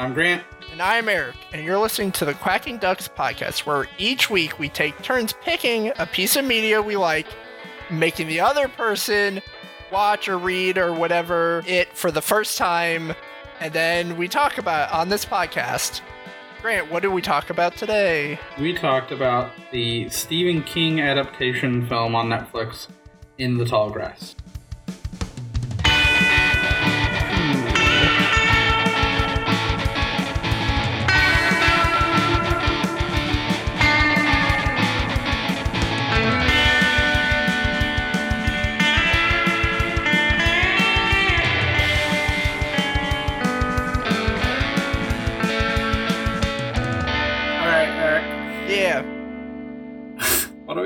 I'm Grant. And I'm Eric, and you're listening to the Quacking Ducks podcast, where each week we take turns picking a piece of media we like, making the other person watch or read or whatever it for the first time, and then we talk about it on this podcast. Grant, what did we talk about today? We talked about the Stephen King adaptation film on Netflix, In the Tall Grass.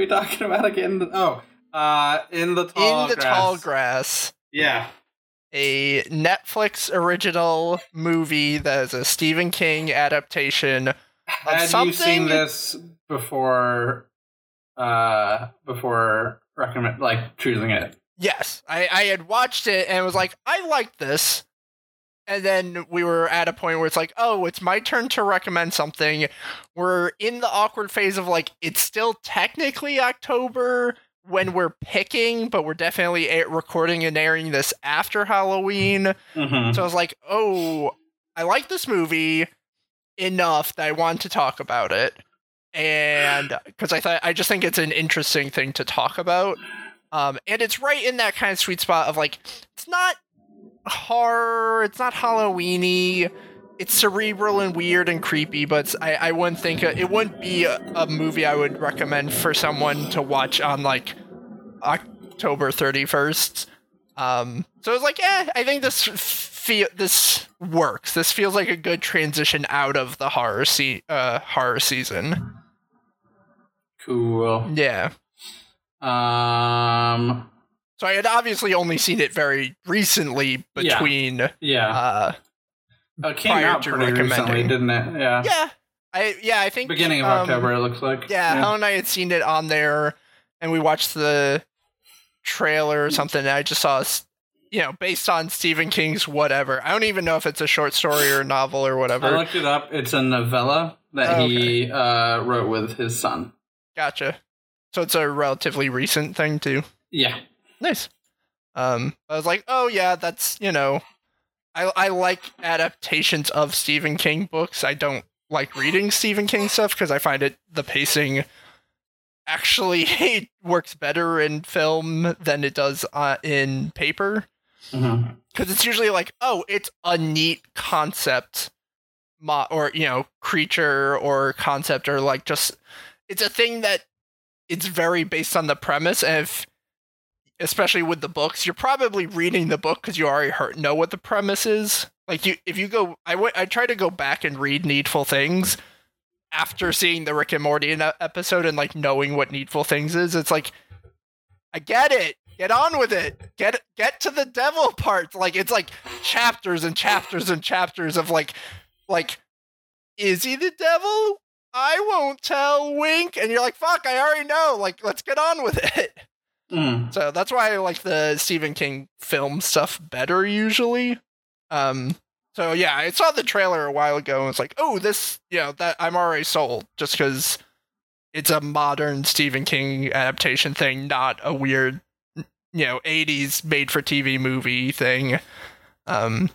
We talking about again? Oh, uh, In the Tall In the Grass. Tall Grass, Yeah. a Netflix original movie that is a Stephen King adaptation Had you something- seen this before? Uh, before recommend like choosing it. Yes, I, I had watched it and was like, I like this. And then we were at a point where it's like, oh, it's my turn to recommend something. We're in the awkward phase of like, it's still technically October when we're picking, but we're definitely a- recording and airing this after Halloween. Mm-hmm. So I was like, oh, I like this movie enough that I want to talk about it. And because I thought, I just think it's an interesting thing to talk about. Um, and it's right in that kind of sweet spot of like, it's not horror, it's not Halloweeny, it's cerebral and weird and creepy, but I, I wouldn't think it wouldn't be a, a movie I would recommend for someone to watch on like October 31st. Um, so I was like, eh, I think this feel this works. This feels like a good transition out of the horror se- uh, horror season. Cool. Yeah. Um. So I had obviously only seen it very recently between Yeah. uh it came out pretty recently, didn't it? Yeah. yeah. I yeah, I think Beginning of um, October, it looks like. Yeah, Helen and I had seen it on there and we watched the trailer or something and I just saw you know, based on Stephen King's whatever. I don't even know if it's a short story or a novel or whatever. I looked it up. It's a novella that Oh, he uh, wrote with his son. Gotcha. So it's a relatively recent thing too. Yeah. Nice. Um, I was like, oh yeah, that's you know, I I like adaptations of Stephen King books. I don't like reading Stephen King stuff because I find it the pacing actually works better in film than it does uh, in paper Mm-hmm. because it's usually like, oh, it's a neat concept, mo- or you know, creature or concept, or like just it's a thing that it's very based on the premise. And if, especially with the books, you're probably reading the book because you already heard, know what the premise is. Like you, if you go, I went, I try to go back and read Needful Things after seeing the Rick and Morty episode and like knowing what Needful Things is. It's like, I get it. Get on with it. Get get to the devil part. Like it's like chapters and chapters and chapters of like like is he the devil? I won't tell. Wink. And you're like, fuck, I already know. Like, let's get on with it. Mm. So that's why I like the Stephen King film stuff better usually. Um so yeah, I saw the trailer a while ago and it's like, oh, this you know, that I'm already sold just because it's a modern Stephen King adaptation thing, not a weird you know, 80s made for TV movie thing. Um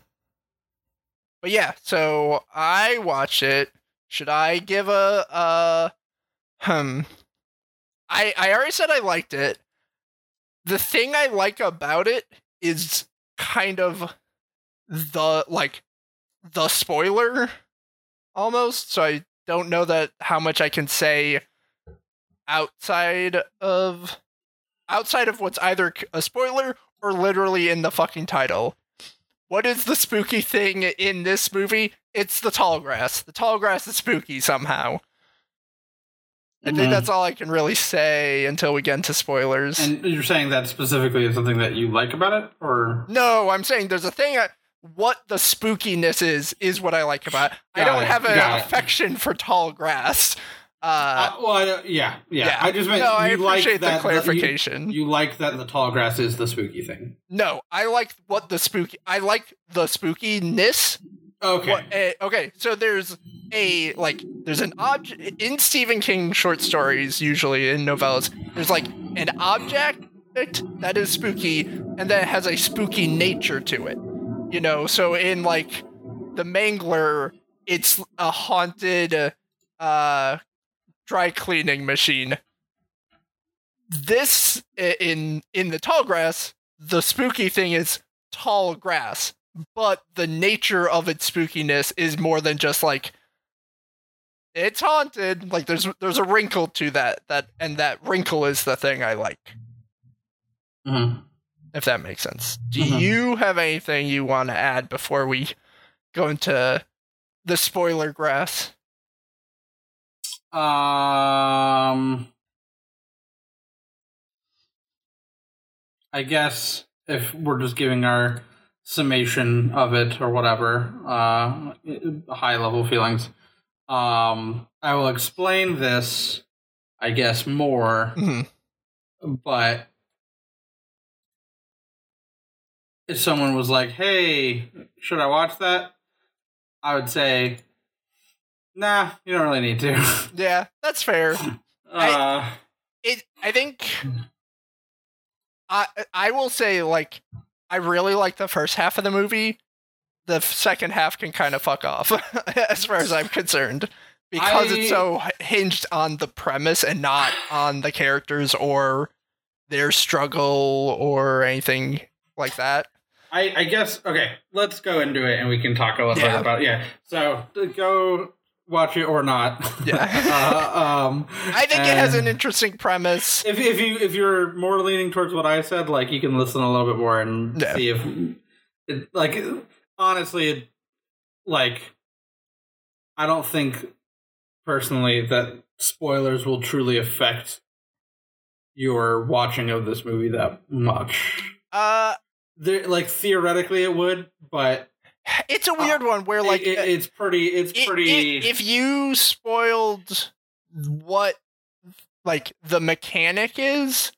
But yeah, so I watched it. Should I give a uh hmm I I already said I liked it the thing I like about it is kind of the like the spoiler almost. So I don't know that how much I can say outside of outside of what's either a spoiler or literally in the fucking title. What is the spooky thing in this movie? It's the tall grass. The tall grass is spooky somehow. I think Mhm. that's all I can really say until we get into spoilers. And you're saying that specifically is something that you like about it, or No, I'm saying there's a thing. I, what the spookiness is is what I like about. it. I don't it, have an it. affection for tall grass. Uh, Uh, well, I yeah, yeah, yeah. I just meant no, I you like appreciate that the clarification. you, you like that the tall grass is the spooky thing. no, I like what the spooky. I like the spookiness Okay. What, eh, okay, so there's a like there's an object in Stephen King short stories, usually in novellas. There's like an object that is spooky, and that has a spooky nature to it. You know, so in like the Mangler, it's a haunted uh, dry cleaning machine. This in in the tall grass, the spooky thing is tall grass but the nature of its spookiness is more than just like it's haunted like there's there's a wrinkle to that that and that wrinkle is the thing i like Mhm. if that makes sense do Mhm. you have anything you want to add before we go into the spoiler grass Um, I guess if we're just giving our summation of it or whatever, uh, high level feelings, um, I will explain this, I guess, more, Mhm. but if someone was like, hey, should I watch that? I would say, nah, you don't really need to. yeah that's fair Uh, it i think i i will say like i really like the first half of the movie the second half can kind of fuck off as far as i'm concerned because I- it's so hinged on the premise and not on the characters or their struggle or anything like that I, I guess okay. Let's go into it, and we can talk a little Yeah. bit about yeah. So uh, go watch it or not. Yeah. uh, um, i think it has an interesting premise If if you if you're more leaning towards what I said, like you can listen a little bit more and Yeah. see if it, like honestly, it, like I don't think personally that spoilers will truly affect your watching of this movie that much. uh There, like theoretically, it would, but it's a weird one where like it, it- it's pretty. It's i- i- pretty. if you spoiled what like the mechanic is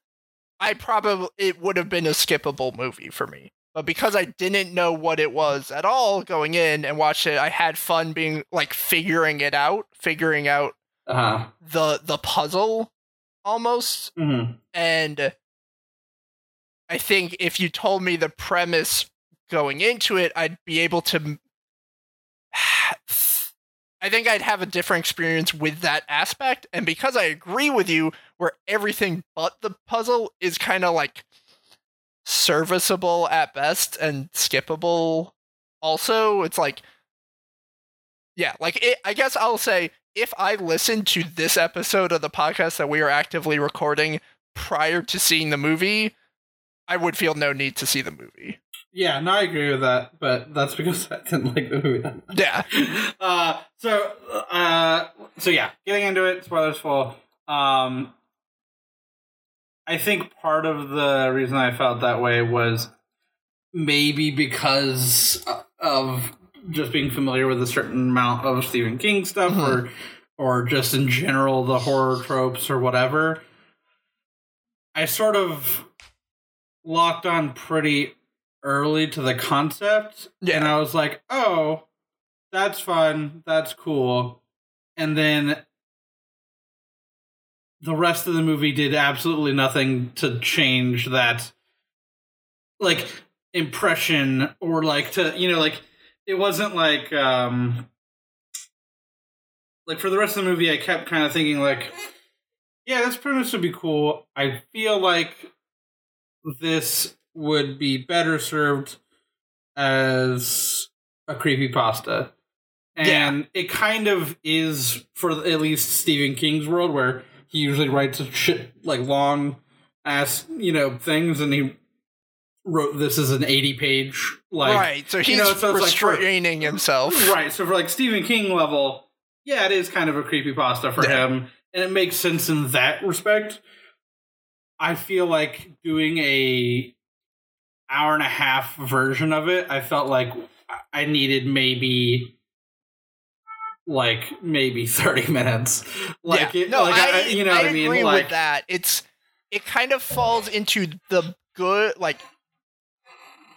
i probably it would have been a skippable movie for me but because i didn't know what it was at all going in and watched it i had fun being like figuring it out figuring out uh the the puzzle almost hmm and I think if you told me the premise going into it, I'd be able to. I think I'd have a different experience with that aspect. And because I agree with you, where everything but the puzzle is kind of like serviceable at best and skippable also, it's like. Yeah, like it, I guess I'll say if I listened to this episode of the podcast that we are actively recording prior to seeing the movie, I would feel no need to see the movie. Yeah, no, I agree with that, but that's because I didn't like the movie that much. Yeah. Uh, so, uh, so yeah, getting into it, spoilers full. Um, I think part of the reason I felt that way was maybe because of just being familiar with a certain amount of Stephen King stuff, Mhm. or or just in general the horror tropes or whatever. I sort of locked on pretty early to the concept, Yeah. and I was like, "Oh, that's fun, that's cool," and then the rest of the movie did absolutely nothing to change that like impression or like to you know like it wasn't like um like for the rest of the movie i kept kind of thinking like yeah this premise would be cool i feel like this would be better served as a creepy pasta and it kind of is for at least stephen king's world where he usually writes shit like long ass you know things and he wrote this as an 80 page like right. So he's you know, so it's like for- restraining himself. right so for like stephen king level yeah it is kind of a creepy pasta for Yeah. him and it makes sense in that respect i feel like doing a hour and a half version of it i felt like i needed maybe like maybe 30 minutes like yeah. it, no, like I, I, you know I what i mean agree like with that. It's it kind of falls into the good like.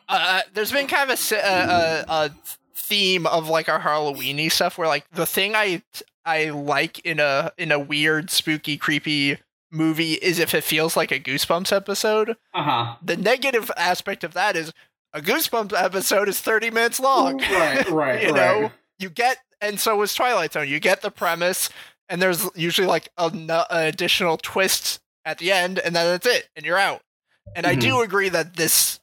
Uh, there's been kind of a, si- uh, uh, a theme of like our Halloweeny stuff where like the thing I I like in a in a weird, spooky, creepy movie is if it feels like a Goosebumps episode. Uh huh. The negative aspect of that is a Goosebumps episode is 30 minutes long. Right, right, you right. know, you get and so is Twilight Zone. You get the premise and there's usually like a, n- additional twist at the end and then that's it and you're out. And I do agree that this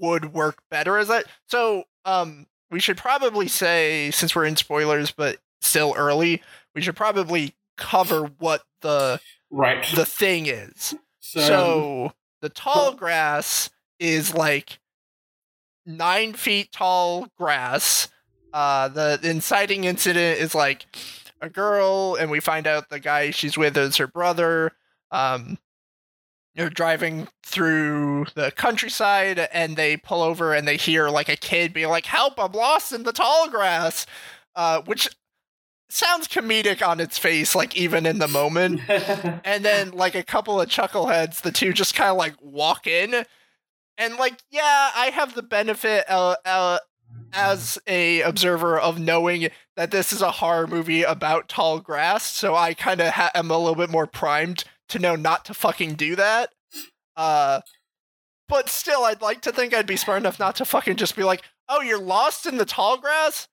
would work better as that. So, um we should probably say since we're in spoilers but still early, we should probably cover what the Right. the thing is. So, So the tall grass is like nine feet tall grass. Uh, the inciting incident is like a girl, and we find out the guy she's with is her brother. Um, they're driving through the countryside, and they pull over, and they hear like a kid being like, "Help! I'm lost in the tall grass," uh, which sounds comedic on its face, like even in the moment. And then like a couple of chuckleheads the two just kind of like walk in. And like yeah i have the benefit uh, uh, as a observer of knowing that this is a horror movie about tall grass so i kind of ha- am a little bit more primed to know not to fucking do that. Uh but still i'd like to think i'd be smart enough not to fucking just be like oh you're lost in the tall grass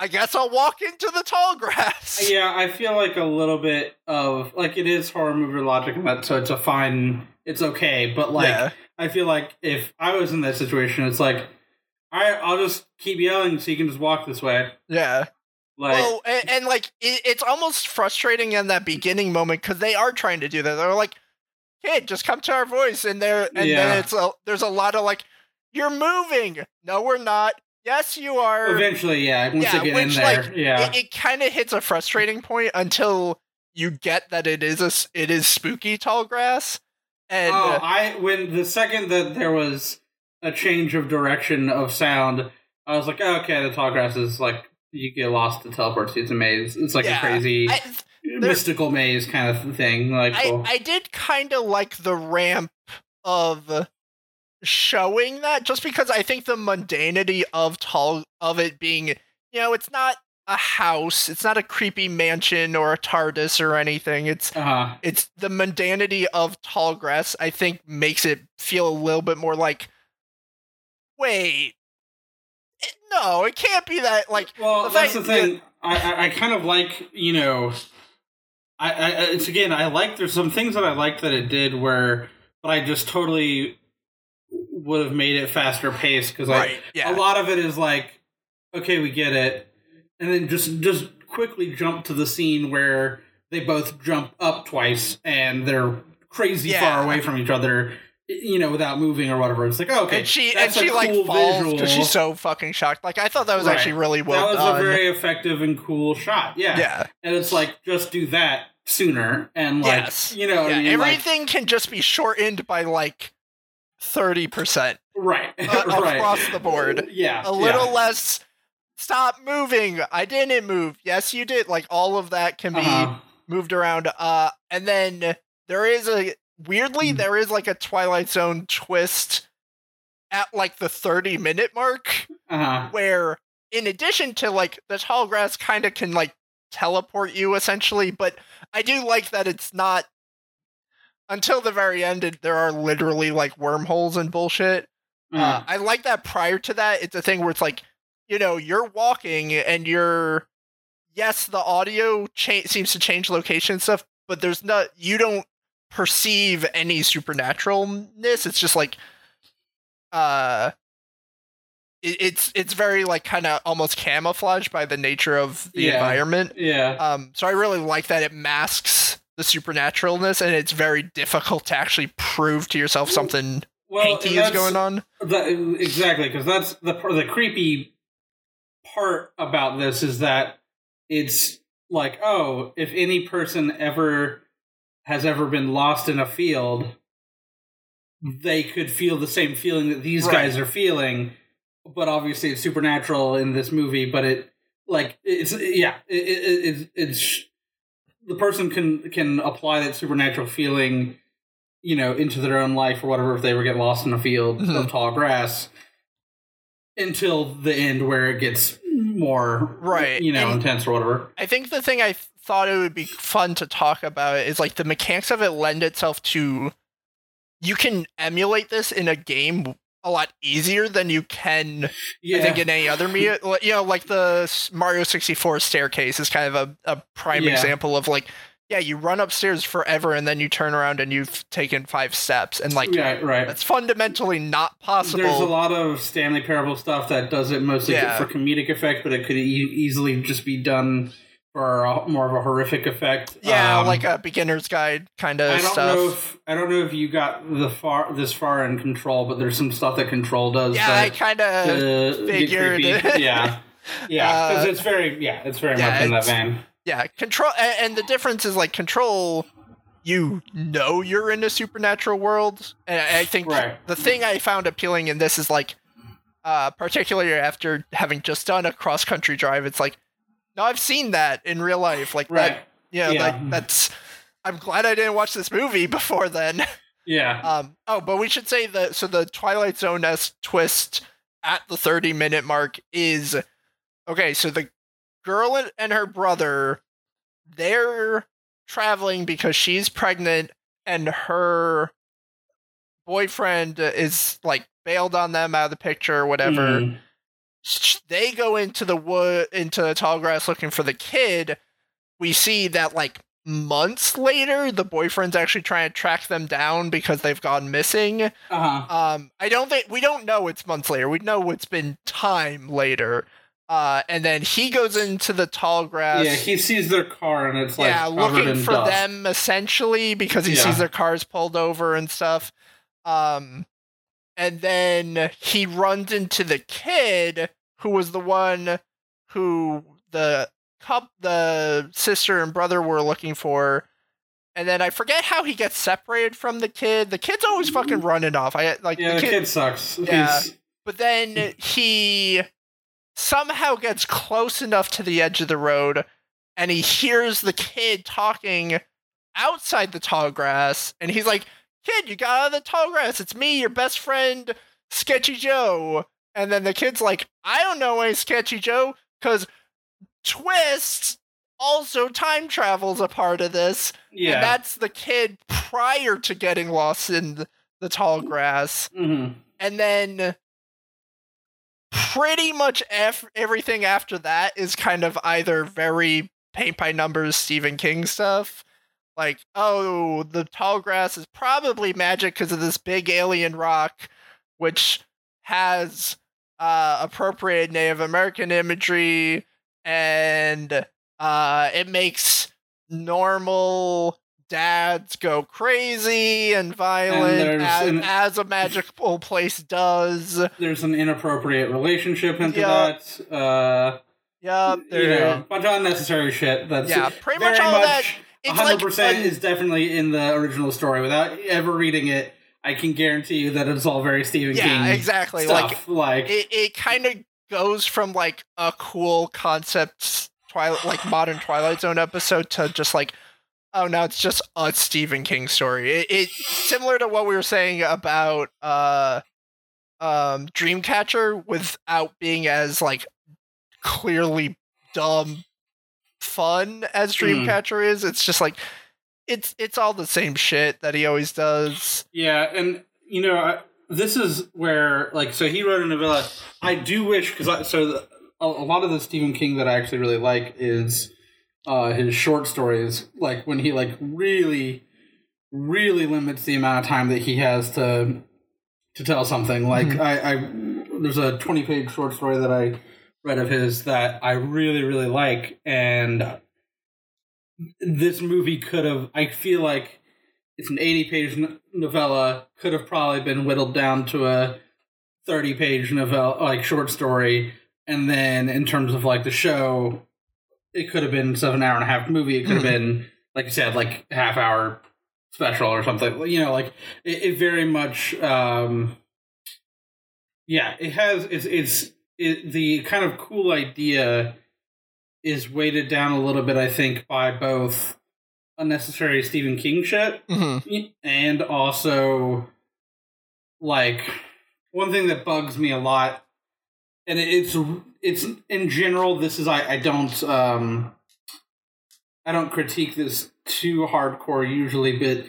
i guess i'll walk into the tall grass yeah, I feel like a little bit of like it is horror movie logic in that, so it's a fine, it's okay. But like, Yeah. I feel like if I was in that situation, it's like, all right, I'll just keep yelling so you can just walk this way. yeah Like, well, and, and like it, it's almost frustrating in that beginning moment because they are trying to do that. They're like, "Kid, just come to our voice," and there, and Yeah. then it's a, there's a lot of like, "You're moving." No, we're not. Yes, you are. eventually, yeah, once yeah, they get in which, there, like, yeah, It, it kind of hits a frustrating point until you get that it is a it is spooky tall grass, and oh, uh, I when the second that there was a change of direction of sound, I was like, oh, okay, the tall grass is like you get lost to teleport to. It's a maze. It's like yeah. a crazy I, mystical maze kind of thing. Like, I, cool. I did kind of like the ramp of showing that just because I think the mundanity of tall of it being you know it's not a house it's not a creepy mansion or a TARDIS or anything it's uh-huh. it's the mundanity of tall grass I think makes it feel a little bit more like wait it- no it can't be that like Well, the that's fact the thing. I, I, I kind of like, you know, I, I, it's again, I like, there's some things that I like that it did where, but I just totally would have made it faster paced because right like yeah a lot of it is like, okay, we get it, and then just just quickly jump to the scene where they both jump up twice and they're crazy Yeah. far away from each other, you know, without moving or whatever. It's like, oh, okay, and she and that's a she like cool falls because she's so fucking shocked. Like I thought that was Right. actually really well that was done. a very effective and cool shot. Yeah. yeah, And it's like, just do that sooner. And like, Yes. you know, yeah. I mean? Like, everything can just be shortened by like thirty percent right. uh, right. across the board. Yeah. A little yeah. less. Stop moving. I didn't move. Yes, you did. Like all of that can be Uh-huh. moved around. Uh, and then there is a weirdly Mm. there is like a Twilight Zone twist at like the thirty minute mark. Uh-huh. where in addition to like the tall grass kind of can like teleport you essentially but i do like that it's not until the very end it, there are literally like wormholes and bullshit uh, Uh-huh. i like that prior to that it's a thing where it's like you know you're walking and you're yes the audio cha- seems to change location and stuff but there's not you don't perceive any supernaturalness it's just like uh it, it's it's very like kind of almost camouflaged by the nature of the Yeah. environment yeah. um so i really like that it masks the supernaturalness and it's very difficult to actually prove to yourself something Well, hanky is going on That, exactly, because that's the the creepy part about this is that it's like, oh, if any person ever has ever been lost in a field, they could feel the same feeling that these Right. guys are feeling. But obviously, it's supernatural in this movie. But it, like, it's yeah, it, it, it, it's the person can can apply that supernatural feeling you know, into their own life or whatever if they ever get lost in a field Mhm. of tall grass until the end where it gets more Right, you know, and- intense or whatever. I think the thing I th- thought it would be fun to talk about is like the mechanics of it lend itself to you can emulate this in a game a lot easier than you can Yeah, I think in any other media. You know, like the Mario 64 staircase is kind of a, a prime Yeah. example of like, yeah, you run upstairs forever and then you turn around and you've taken five steps and like yeah, right. that's fundamentally not possible. There's a lot of Stanley Parable stuff that does it mostly Yeah. for comedic effect, but it could e- easily just be done for a, more of a horrific effect. yeah, Um, like a beginner's guide kind of I don't stuff. know if I don't know if you got the far this far in Control, but there's some stuff that Control does. yeah, I kind of uh, figured. yeah, yeah, because Uh, it's very yeah, it's very yeah, much in that vein. yeah control and, and the difference is like control you know you're in a supernatural world and i I think Right. the thing i found appealing in this is like uh particularly after having just done a cross country drive it's like no i've seen that in real life like Right. that yeah, Yeah. like that's i'm glad i didn't watch this movie before then Yeah. um oh but we should say that so the twilight zone s twist at the 30 minute mark is okay so the girl and- her brother they're traveling because she's pregnant and her boyfriend is like bailed on them out of the picture or whatever Mhm. They go into the wood into the tall grass looking for the kid we see that like months later the boyfriend's actually trying to track them down because they've gone missing Uh-huh. um i don't think we don't know it's months later we know it's been time later uh and then he goes into the tall grass Yeah, he sees their car and it's like yeah looking in for dust. them essentially because he Yeah. sees their cars pulled over and stuff um and then he runs into the kid who was the one who the cup the sister and brother were looking for and then i forget how he gets separated from the kid the kid's always fucking mm-hmm. running off i like Yeah, the the kid, kid sucks. Yeah. He's- but then he somehow gets close enough to the edge of the road and he hears the kid talking outside the tall grass and he's like, Kid, you got out of the tall grass. It's me, your best friend, Sketchy Joe. And then the kid's like, I don't know any Sketchy Joe because Twist also time travel's a part of this. And yeah. that's the kid prior to getting lost in the, the tall grass Mhm. and then pretty much ev- everything after that is kind of either very paint by numbers Stephen King stuff. Like, oh, the tall grass is probably magic because of this big alien rock, which has uh, appropriate Native American imagery, and uh, it makes normal dads go crazy and violent there's as, an- as a magical place does. There's an inappropriate relationship into Yeah. that. Uh, Yep. you know, bunch of unnecessary shit. That's yeah, pretty much all that. One hundred percent is definitely in the original story. Without ever reading it, I can guarantee you that it's all very Stephen yeah, King exactly. Like stuff. Like, it, it kind of goes from like a cool concept twilight like modern twilight zone episode to just like oh no it's just a stephen king story it, it similar to what we were saying about uh um dreamcatcher without being as like clearly dumb fun as Hmm. dreamcatcher is it's just like it's it's all the same shit that he always does Yeah, and you know, I, this is where like so he wrote a novella. I do wish because so the, a, a lot of the Stephen King that I actually really like is uh his short stories. Like when he like really, really limits the amount of time that he has to to tell something. Like Mhm. I, I there's a twenty page short story that I read of his that I really really like, and this movie could have. I feel like it's an 80 page novella could have probably been whittled down to a 30 page novella like short story and then in terms of like the show it could have been seven hour and a half movie it could have Mhm. been like you said like half hour special or something you know like it, it very much um yeah it has it's it's it, the kind of cool idea is weighted down a little bit i think by both unnecessary stephen king shit Mhm. and also like one thing that bugs me a lot and it's it's in general. This is I I don't um I don't critique this too hardcore usually, but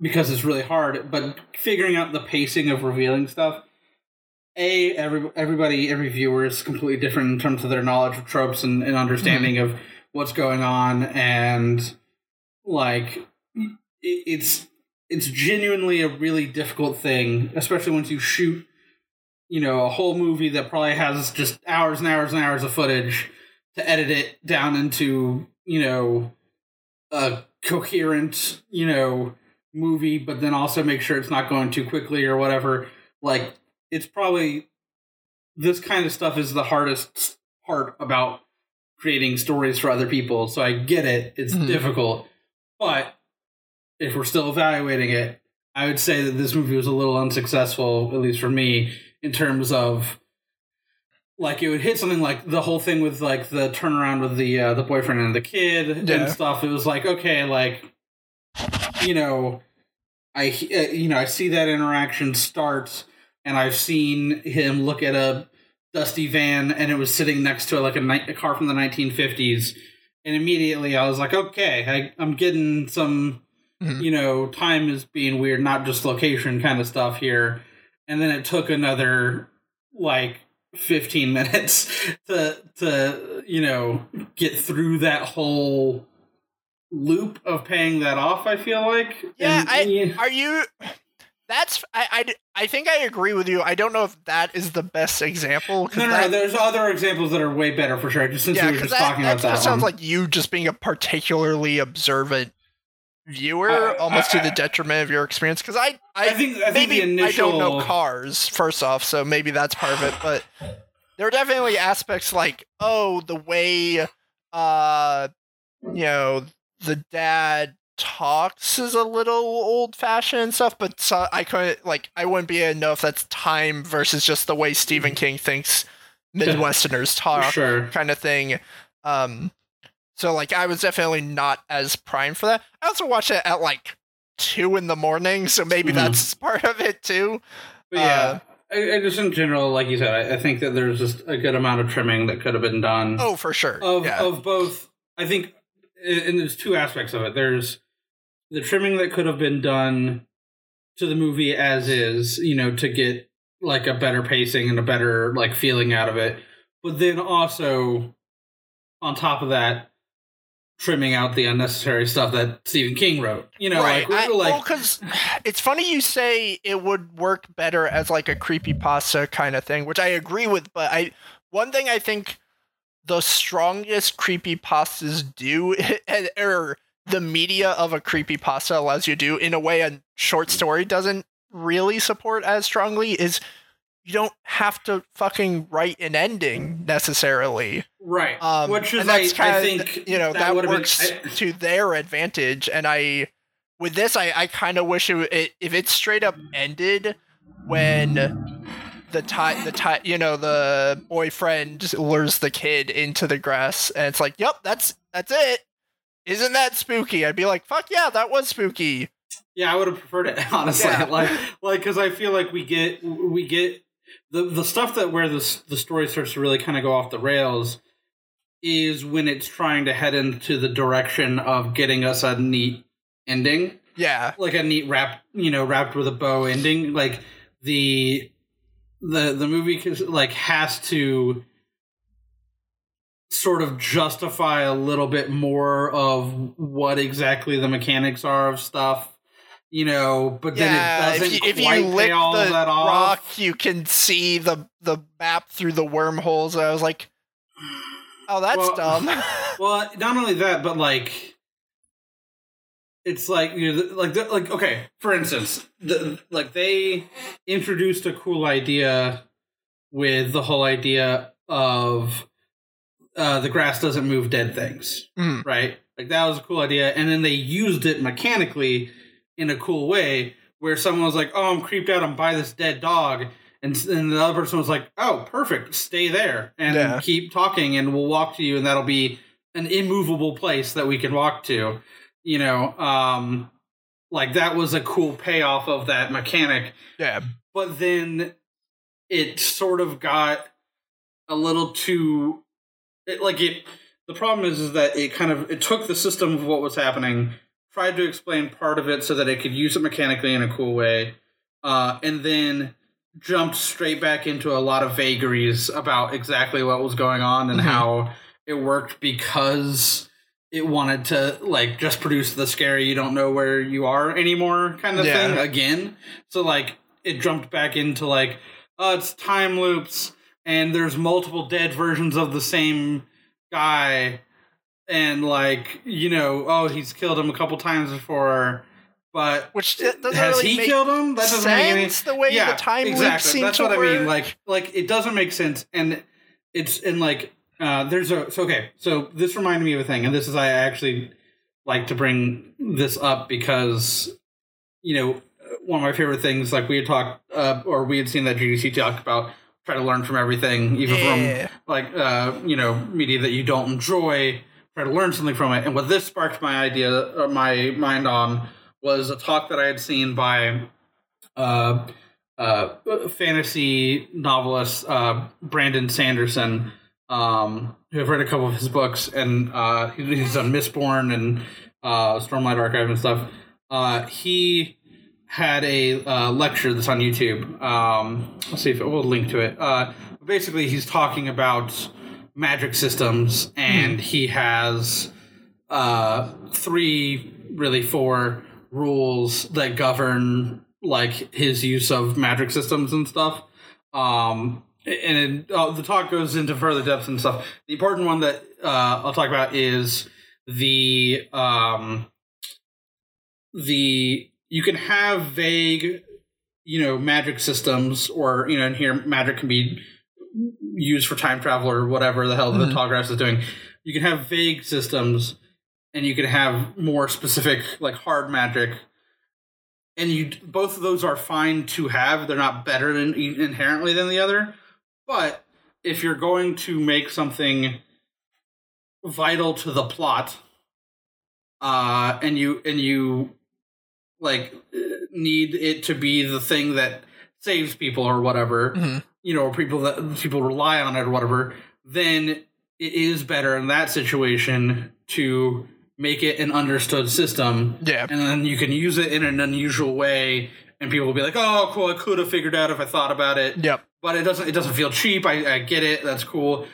because it's really hard. But figuring out the pacing of revealing stuff. A every everybody every viewer is completely different in terms of their knowledge of tropes and, and understanding mm-hmm. of what's going on and like it's it's genuinely a really difficult thing, especially once you shoot, you know, a whole movie that probably has just hours and hours and hours of footage to edit it down into, you know, a coherent, you know, movie, but then also make sure it's not going too quickly or whatever. Like, it's probably this kind of stuff is the hardest part about creating stories for other people. So I get it; it's mm-hmm. difficult, but if we're still evaluating it, I would say that this movie was a little unsuccessful, at least for me, in terms of like it would hit something like the whole thing with like the turnaround with the uh, the boyfriend and the kid yeah. and stuff. It was like okay, like you know, I uh, you know I see that interaction start, and I've seen him look at a dusty van, and it was sitting next to like a, ni- a car from the 1950s, and immediately I was like, okay, I, I'm getting some mm-hmm. you know, time is being weird, not just location kind of stuff here. And then it took another like 15 minutes to to you know get through that whole loop of paying that off i feel like yeah, and, I, yeah. are you that's I, I, I think I agree with you. I don't know if that is the best example. No, no, that, no. There's other examples that are way better for sure. Just since yeah, we were just that, talking that about that, sounds like you just being a particularly observant viewer uh, almost to the detriment of your experience because I, I, I think I think maybe initial... I don't know cars first off so maybe that's part of it but there are definitely aspects like oh the way uh you know the dad talks is a little old fashioned and stuff but so I couldn't like I wouldn't be able to know if that's time versus just the way Stephen King thinks Midwesterners talk sure. kind of thing um so like I was definitely not as primed for that. I also watched it at like two in the morning, so maybe mm-hmm. that's part of it too. But yeah. Uh, I, I, just in general, like you said, I, I, think that there's just a good amount of trimming that could have been done. Oh, for sure. Of yeah. of both, I think, and there's two aspects of it. There's the trimming that could have been done to the movie as is, you know, to get like a better pacing and a better like feeling out of it. But then also on top of that, trimming out the unnecessary stuff that Stephen King wrote. You know, right. like, I, like well, because it's funny you say it would work better as like a creepy pasta kind of thing, which I agree with. But I one thing I think the strongest creepy pastas do, or the media of a creepy pasta allows you to do in a way a short story doesn't really support as strongly is you don't have to fucking write an ending necessarily. Right. Um, Which is, that's kind of, think, you know, that, that works been, I, to their advantage. And I, with this, I, I kind of wish it, it, if it straight up ended when the tie, the tie, you know, the boyfriend lures the kid into the grass, and it's like, yep, that's that's it. Isn't that spooky? I'd be like, fuck yeah, that was spooky. Yeah, I would have preferred it honestly. Yeah. Like, like because I feel like we get we get the the stuff that where the the story starts to really kind of go off the rails is when it's trying to head into the direction of getting us a neat ending. Yeah, like a neat wrap, you know, wrapped with a bow ending. Like the the the movie like has to sort of justify a little bit more of what exactly the mechanics are of stuff you know, but then yeah, it doesn't if you, if you lick all the that rock, you can see the the map through the wormholes. I was like, oh, that's well, dumb. well, not only that, but like, it's like you know, like like okay, for instance, the, like they introduced a cool idea with the whole idea of uh, the grass doesn't move dead things, mm. right? Like that was a cool idea, and then they used it mechanically in a cool way where someone was like, "Oh, I'm creeped out. I'm by this dead dog," and and the other person was like, "Oh, perfect. Stay there and yeah. keep talking, and we'll walk to you, and that'll be an immovable place that we can walk to." You know, um, like that was a cool payoff of that mechanic. Yeah, but then it sort of got a little too it, like it the problem is is that it kind of it took the system of what was happening tried to explain part of it so that it could use it mechanically in a cool way uh, and then jumped straight back into a lot of vagaries about exactly what was going on and Mhm. how it worked because it wanted to like just produce the scary you don't know where you are anymore kind of Yeah. thing again so like it jumped back into like oh it's time loops and there's multiple dead versions of the same guy. And like you know oh he's killed him a couple times before but Which doesn't has really he make killed him? That doesn't make any sense the way yeah the time exactly. that's what i mean. like like it doesn't make sense. And it's in like uh there's a so okay so this reminded me of a thing and this is i actually like to bring this up because you know one of my favorite things like we had talked uh, or we had seen that gdc talk about try to learn from everything even Yeah. from like uh you know media that you don't enjoy try to learn something from it and what this sparked my idea uh, my mind on was a talk that i had seen by uh uh fantasy novelist uh brandon sanderson um who i've read a couple of his books and uh he's done mistborn and uh stormlight archive and stuff uh he had a uh, lecture that's on YouTube. Um, let's see if it, we'll link to it. Uh, basically, he's talking about magic systems, and he has uh, three, really four rules that govern like his use of magic systems and stuff. Um, and it, uh, the talk goes into further depth and stuff. The important one that uh, I'll talk about is the um, the you can have vague you know magic systems or you know and here magic can be used for time travel or whatever the hell Mhm. the tallgrass is doing. You can have vague systems and you can have more specific like hard magic. And you both of those are fine to have. They're not better than inherently than the other. But if you're going to make something vital to the plot uh and you and you like need it to be the thing that saves people or whatever Mhm. you know or people that people rely on it or whatever then it is better in that situation to make it an understood system Yeah. and then you can use it in an unusual way and people will be like oh cool i could have figured out if i thought about it Yep. but it doesn't it doesn't feel cheap i, I get it that's cool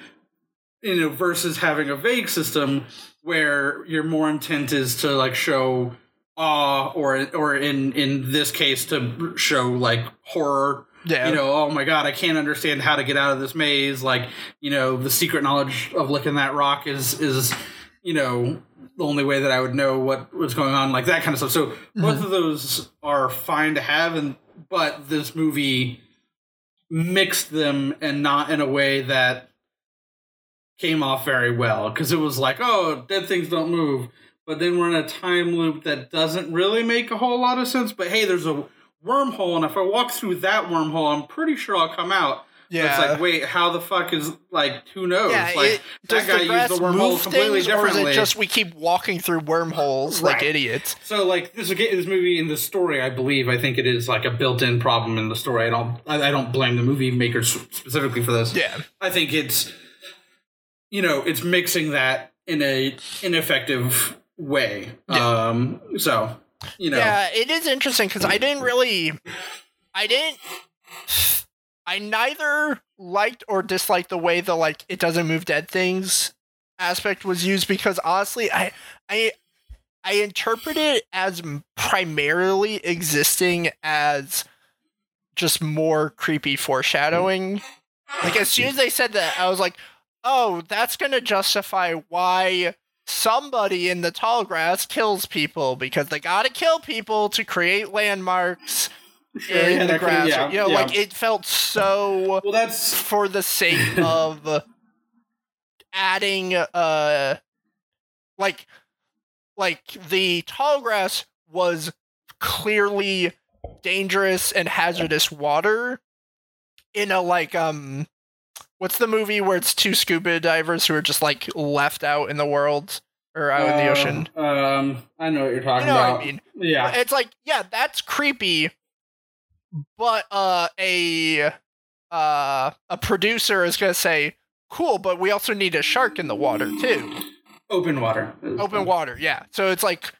you know versus having a vague system where your more intent is to like show awe or or in in this case to show like horror. Yeah. you know oh my god i can't understand how to get out of this maze. Like you know the secret knowledge of licking that rock is is you know the only way that i would know what was going on like that kind of stuff. So mm-hmm. both of those are fine to have and but this movie mixed them and not in a way that came off very well because it was like oh dead things don't move but then we're in a time loop that doesn't really make a whole lot of sense but hey there's a wormhole and if i walk through that wormhole i'm pretty sure i'll come out But yeah. it's like wait how the fuck is like who knows yeah, like it, does that guy the used grass the wormhole move completely things, or is it just we keep walking through wormholes like Right. idiots? So like this this movie in the story, I believe, I think it is like a built-in problem in the story. I don't I I don't blame the movie makers specifically for this. Yeah. I think it's you know it's mixing that in a ineffective way. Yeah. Um. So you know. Yeah, it is interesting because I didn't really, I didn't, I neither liked or disliked the way the like it doesn't move dead things aspect was used because honestly, I, I, I interpret it as primarily existing as just more creepy foreshadowing. Like as soon as they said that, I was like, oh, that's gonna justify why somebody in the tall grass kills people because they gotta kill people to create landmarks in yeah, the grass. yeah, you know, like it felt so well, that's for the sake of adding uh like like the tall grass was clearly dangerous and hazardous water in a like um what's the movie where it's two scuba divers who are just like left out in the world or out in the ocean Uh, Um, I know what you're you talking know what about. i mean Yeah. it's like yeah that's creepy but uh a uh a producer is gonna say cool, but we also need a shark in the water too. Open water. Open water, yeah. So it's like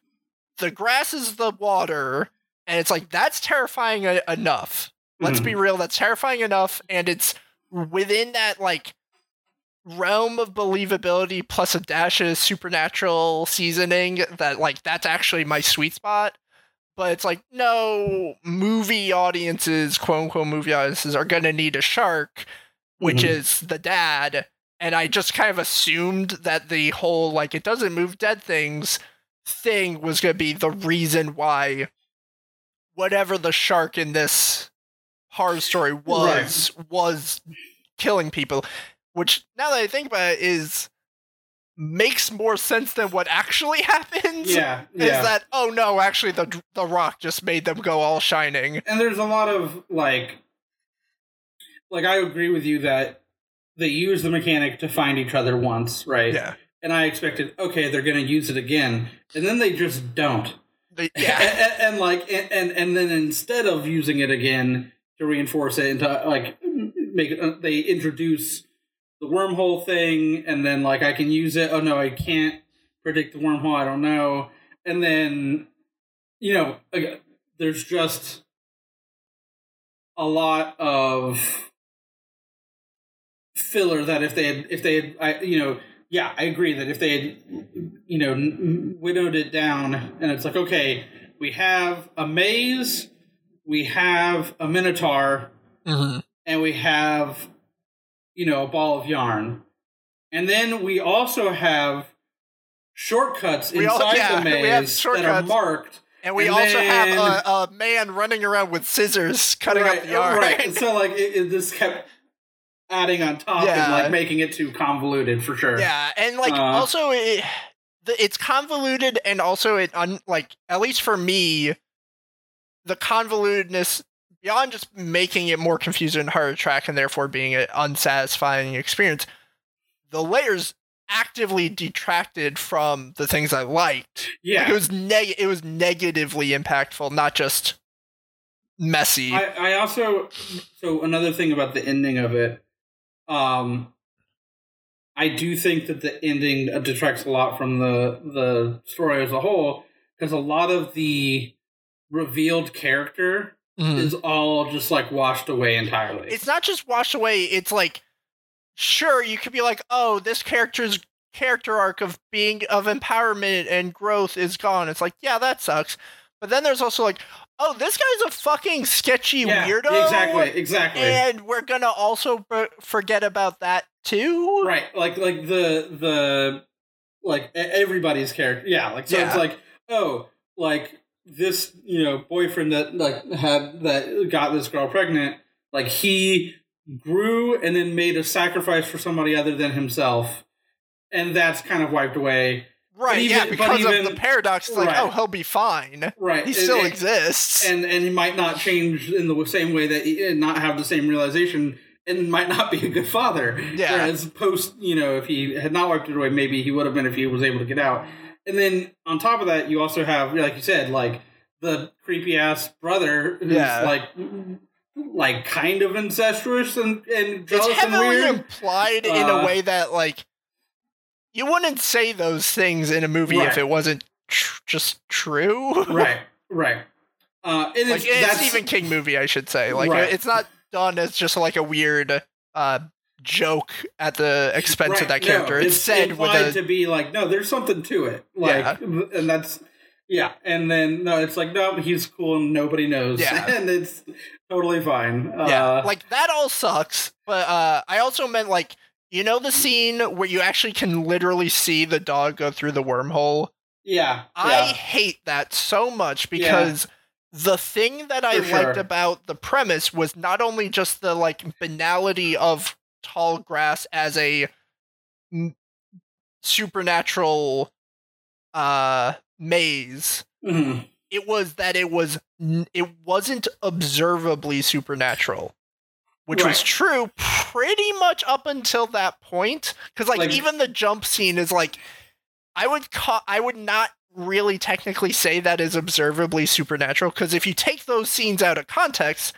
the grass is the water, and it's like that's terrifying e- enough. Let's be real, that's terrifying enough, and it's within that like realm of believability plus a dash of supernatural seasoning that like that's actually my sweet spot. But it's like, no, movie audiences, quote unquote movie audiences, are gonna need a shark, which Mhm. is the dad. And I just kind of assumed that the whole like it doesn't move dead things thing was gonna be the reason why whatever the shark in this horror story was was killing people. Which now that I think about it is makes more sense than what actually happens Yeah, is yeah. that oh no actually the the rock just made them go all shining and there's a lot of like like I agree with you that they use the mechanic to find each other once, right? yeah And I expected, okay, they're gonna use it again, and then they just don't. They- yeah and, and, and like, and, and and then instead of using it again to reinforce it and to like make it, uh, they introduce the wormhole thing, and then like I can use it. Oh no, I can't predict the wormhole. I don't know. And then, you know, there's just a lot of filler that if they had if they had I, you know yeah i agree that if they had you know n- winnowed it down and it's like okay we have a maze we have a minotaur Mhm. and we have you know a ball of yarn. And then we also have shortcuts We all- inside yeah, the we have maze that are marked. And we and also then- have a, a man running around with scissors cutting right, up the yarn. right. And so like it, it just kept adding on top Yeah. and like making it too convoluted for sure. Yeah and like Uh, also it, it's convoluted and also it un, like at least for me the convolutedness beyond just making it more confusing and harder to track and therefore being an unsatisfying experience the layers actively detracted from the things i liked. Yeah it was neg- it was negatively impactful not just messy. I, I also so another thing about the ending of it um i do think that the ending detracts a lot from the the story as a whole because a lot of the revealed character Mhm. is all just like washed away entirely. It's not just washed away it's like sure you could be like oh this character's character arc of being of empowerment and growth is gone. It's like yeah that sucks. But then there's also like oh this guy's a fucking sketchy yeah, weirdo. exactly exactly. And we're gonna also b- forget about that too? Right like like the the like everybody's character yeah like so Yeah. it's like oh like this you know boyfriend that like had that got this girl pregnant like he grew and then made a sacrifice for somebody other than himself and that's kind of wiped away. Right even- yeah because of the paradox it's like oh, right. oh he'll be fine. Right he and- still and, exists. and and he might not change in the same way that he and not have the same realization and might not be a good father. Yeah. whereas post you know if he had not wiped it away maybe he would have been if he was able to get out and then on top of that you also have like you said like the creepy ass brother who's Yeah. like like kind of incestuous and, and it's jealous and heavily weird. implied in Uh, a way that like you wouldn't say those things in a movie if it wasn't tr- just true. Right right. Uh and like it's, in that's Stephen King movie I should say. Like Right. it's not done as just like a weird uh joke at the expense Right, of that no, character. It's, said with a to be like no there's something to it. Like and that's yeah and then no it's like no he's cool and nobody knows. Yeah. and it's totally fine. Yeah uh, like that all sucks but uh I also meant like you know the scene where you actually can literally see the dog go through the wormhole? Yeah I yeah. hate that so much because the thing that I For liked about the premise was not only just the like banality of tall grass as a supernatural uh maze Mhm. it was that it was n- it wasn't observably supernatural which was true pretty much up until that point because like, Like- even the jump scene is like i would ca- i would not really technically say that is observably supernatural because if you take those scenes out of context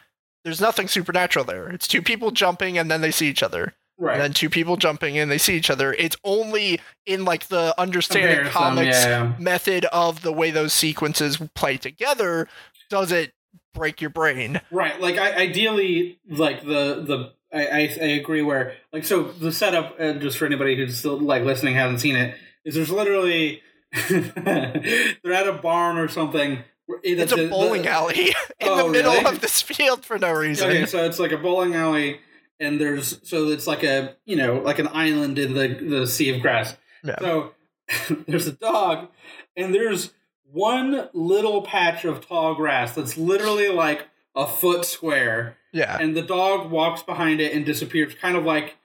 there's nothing supernatural there it's two people jumping and then they see each other right. and then two people jumping and they see each other. It's only in like the understanding Comparison, comics yeah. method of the way those sequences play together does it break your brain. Right. Like I, ideally, like the the I, I I agree. Where like so the setup, uh, just for anybody who's still like listening hasn't seen it, is there's literally they're at a barn or something. It's a bowling the- alley in Oh, the middle really? of this field for no reason. Okay, so it's like a bowling alley, and there's so it's like a you know like an island in the the sea of grass. Yeah. So there's a dog, and there's one little patch of tall grass that's literally like a foot square, Yeah. and the dog walks behind it and disappears, kind of like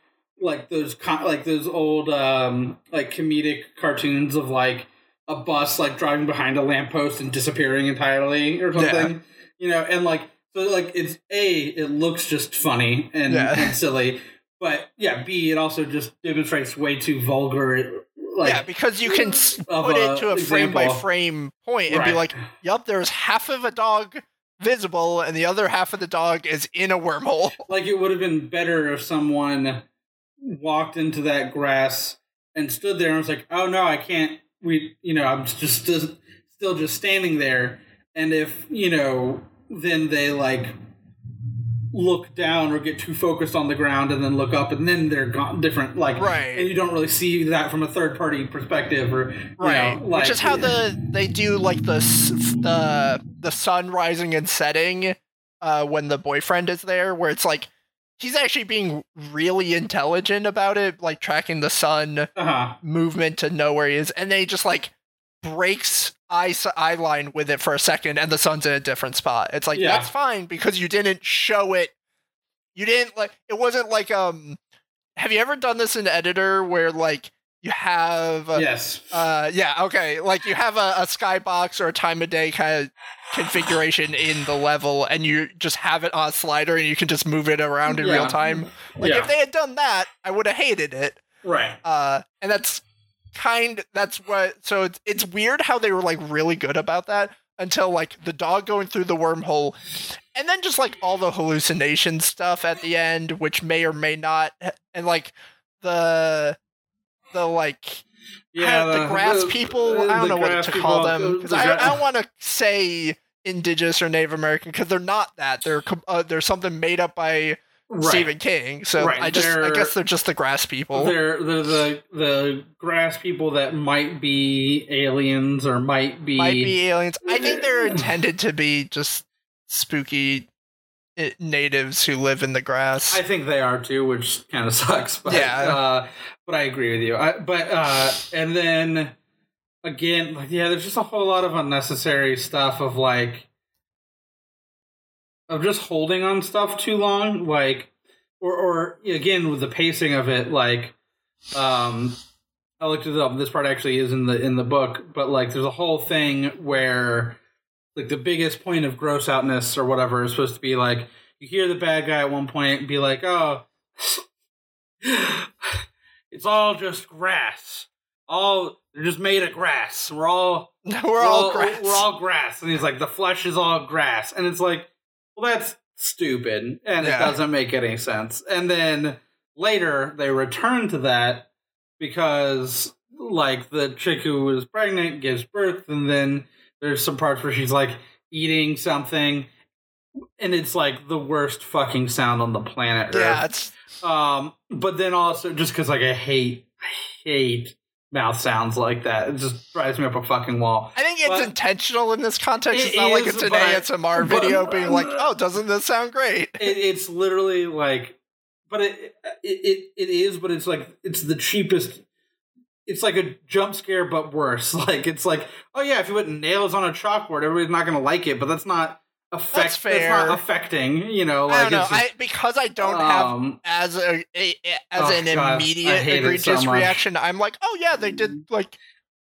like those like those old um like comedic cartoons of like a bus like driving behind a lamppost and disappearing entirely or something you know and like so like it's a it looks just funny and, Yeah. and silly but yeah b it also just demonstrates way too vulgar like yeah, because you can put it to a frame by frame point and be like, "Yup, there's half of a dog visible, and the other half of the dog is in a wormhole." like it would have been better if someone walked into that grass and stood there and was like, "Oh no, I can't." We, you know, I'm just still, still just standing there, and if you know, then they like look down or get too focused on the ground and then look up and then they're gone different like Right. and you don't really see that from a third party perspective or you Right, know, like, which is how the they do like the the the sun rising and setting uh, when the boyfriend is there, where it's like he's actually being really intelligent about it, like tracking the sun uh-huh movement to know where he is, and then he just like breaks eye eye line with it for a second, and the sun's in a different spot. It's like Yeah. that's fine because you didn't show it. You didn't like it wasn't like um. Have you ever done this in editor where like you have yes uh, yeah, okay. Like you have a, a skybox or a time of day kind of configuration in the level, and you just have it on a slider, and you can just move it around in Yeah. real time. Like Yeah. if they had done that, I would have hated it. right Uh, and that's kind. That's what. So it's it's weird how they were like really good about that until like the dog going through the wormhole, and then just like all the hallucination stuff at the end, which may or may not, and like the the like yeah the, grass the- people. the I don't know what to call people, them the- because the I, I don't want to say indigenous or Native American because they're not that. They're uh, they're something made up by right. Stephen King. So Right, I just I they're- guess they're just the grass people. They're, they're the the grass people that might be aliens or might be, Might be aliens. I think they're intended to be just spooky natives who live in the grass. I think they are too, which kind of sucks. But, Yeah. Uh, but I agree with you. I, but uh, and then again, like, yeah, there's just a whole lot of unnecessary stuff of like of just holding on stuff too long, like or or again with the pacing of it, like um. I looked it up. This part actually is in the in the book, but like there's a whole thing where like the biggest point of gross outness or whatever is supposed to be like you hear the bad guy at one point be like, "Oh, it's all just grass. All they're just made of grass. We're all we're, all, grass. We're all grass." And he's like, "The flesh is all grass," and it's like, well, that's stupid, and Yeah. it doesn't make any sense. And then later they return to that because like the chick who was pregnant gives birth and then there's some parts where she's like eating something and it's like the worst fucking sound on the planet yeah, Earth. it's um but then also just because like i hate i hate mouth sounds like that it just drives me up a fucking wall I think it's But- intentional in this context. It It's not like is, it's an but ASMR but- video being like, "Oh, doesn't this sound great?" it, it's literally like but it, it it it is but it's like it's the cheapest it's like a jump scare but worse like it's like oh yeah if you put nails on a chalkboard everybody's not gonna like it but that's not affect That's fair. not affecting you know like I don't know. just, I because I don't have um, as a, a- as Oh, an God, immediate it so egregious reaction. I'm like, oh yeah, they did like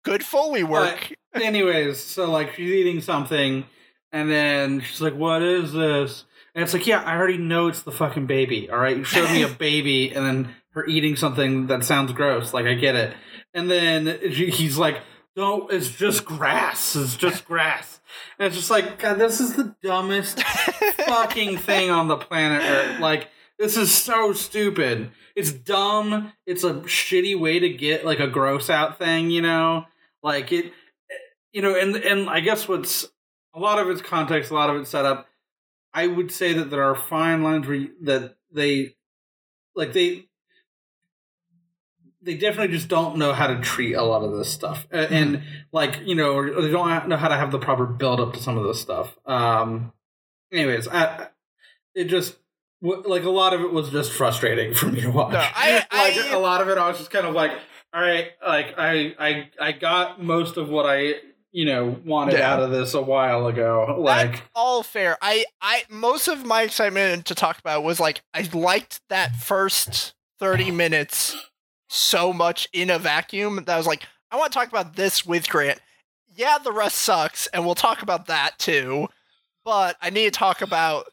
good foley work. anyways so like she's eating something and then she's like what is this and it's like yeah i already know it's the fucking baby all right you showed me a baby and then her eating something that sounds gross like i get it and then he's like no it's just grass it's just grass and it's just like god this is the dumbest fucking thing on the planet earth like this is so stupid. It's dumb. It's a shitty way to get like a gross out thing, you know? Like it you know, and and I guess what's a lot of its context, a lot of its setup. I would say that there are fine lines where you, that they like they they definitely just don't know how to treat a lot of this stuff, and, and like you know, they don't know how to have the proper build up to some of this stuff. Um, anyways, I, it just like a lot of it was just frustrating for me to watch. No, I, like I, a lot of it, I was just kind of like, all right, like I, I, I got most of what I, you know, wanted Yeah. out of this a while ago. Like, That's all fair. I, I, most of my excitement to talk about was like I liked that first thirty minutes so much in a vacuum that I was like, I want to talk about this with Grant. Yeah, the rest sucks, and we'll talk about that too. But I need to talk about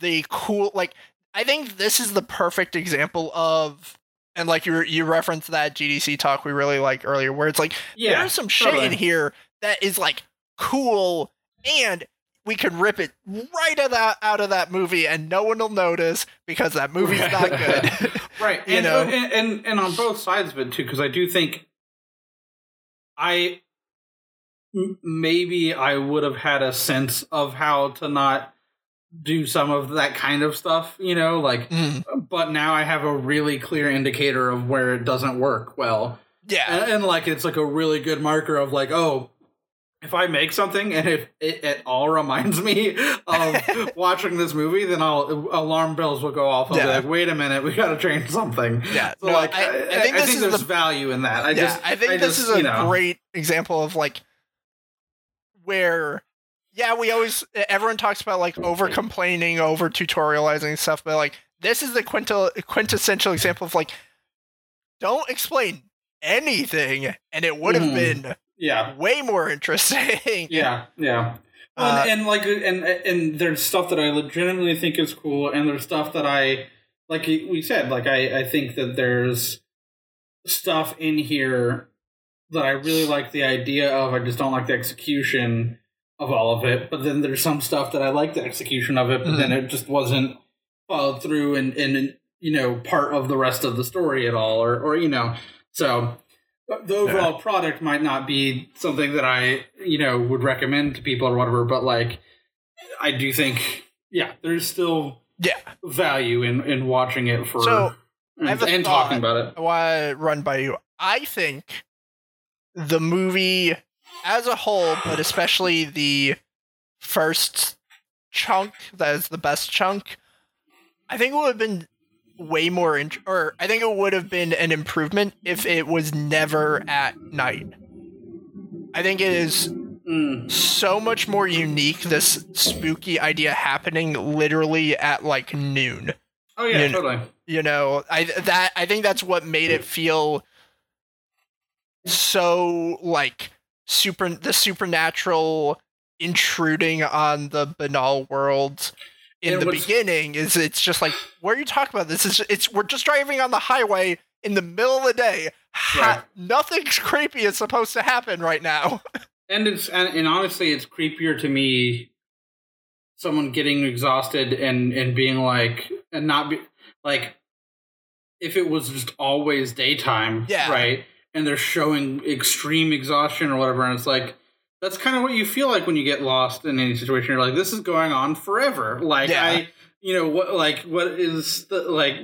the cool. Like, I think this is the perfect example of, and like you you referenced that GDC talk we really like earlier, where it's like yeah, there's some shit in here that is like cool and we can rip it right out of that, out of that movie and no one will notice because that movie's not good. right you and, know? and and and on both sides of it too because i do think i m- maybe i would have had a sense of how to not do some of that kind of stuff you know like Mm, but now i have a really clear indicator of where it doesn't work well yeah. and, and like it's like a really good marker of like oh if I make something and if it at all reminds me of watching this movie, then I'll alarm bells will go off. I'll Yeah. be like, wait a minute, we got to change something. Yeah, So no, like, I- I, I think I this think is there's the- value in that. I yeah, just, I think this just, is a you know, great example of like where yeah, we always everyone talks about like over complaining, over tutorializing stuff, but like this is the quintil, quintessential example of like don't explain anything and it would have Mhm. been yeah, way more interesting. yeah, yeah. Uh, and, and like and and there's stuff that I legitimately think is cool, and there's stuff that I like we said, like I I think that there's stuff in here that I really like the idea of. I just don't like the execution of all of it. But then there's some stuff that I like the execution of it, but then it just wasn't followed through and and you know part of the rest of the story at all, or or you know so. The overall product might not be something that I, you know, would recommend to people or whatever, but like, I do think, yeah, there's still Yeah. value in in watching it for So, and, and talking about it. Why run by you. I think the movie as a whole, but especially the first chunk, that is the best chunk, I think it would have been way more, int- or I think it would have been an improvement if it was never at night. I think it is Mm, so much more unique, this spooky idea happening literally at like noon Oh yeah, You- totally. you know i that i think that's what made it feel so like super the supernatural intruding on the banal world in And the what's- beginning is it's just like what are you talking about this is it's we're just driving on the highway in the middle of the day ha- Right. nothing's creepy is supposed to happen right now And it's and, and honestly, it's creepier to me. Someone getting exhausted and and being like and not be like, if it was just always daytime, Yeah. right, and they're showing extreme exhaustion or whatever, and it's like. That's kind of what you feel like when you get lost in any situation. You're like, this is going on forever. Like Yeah. I, you know, what like what is the like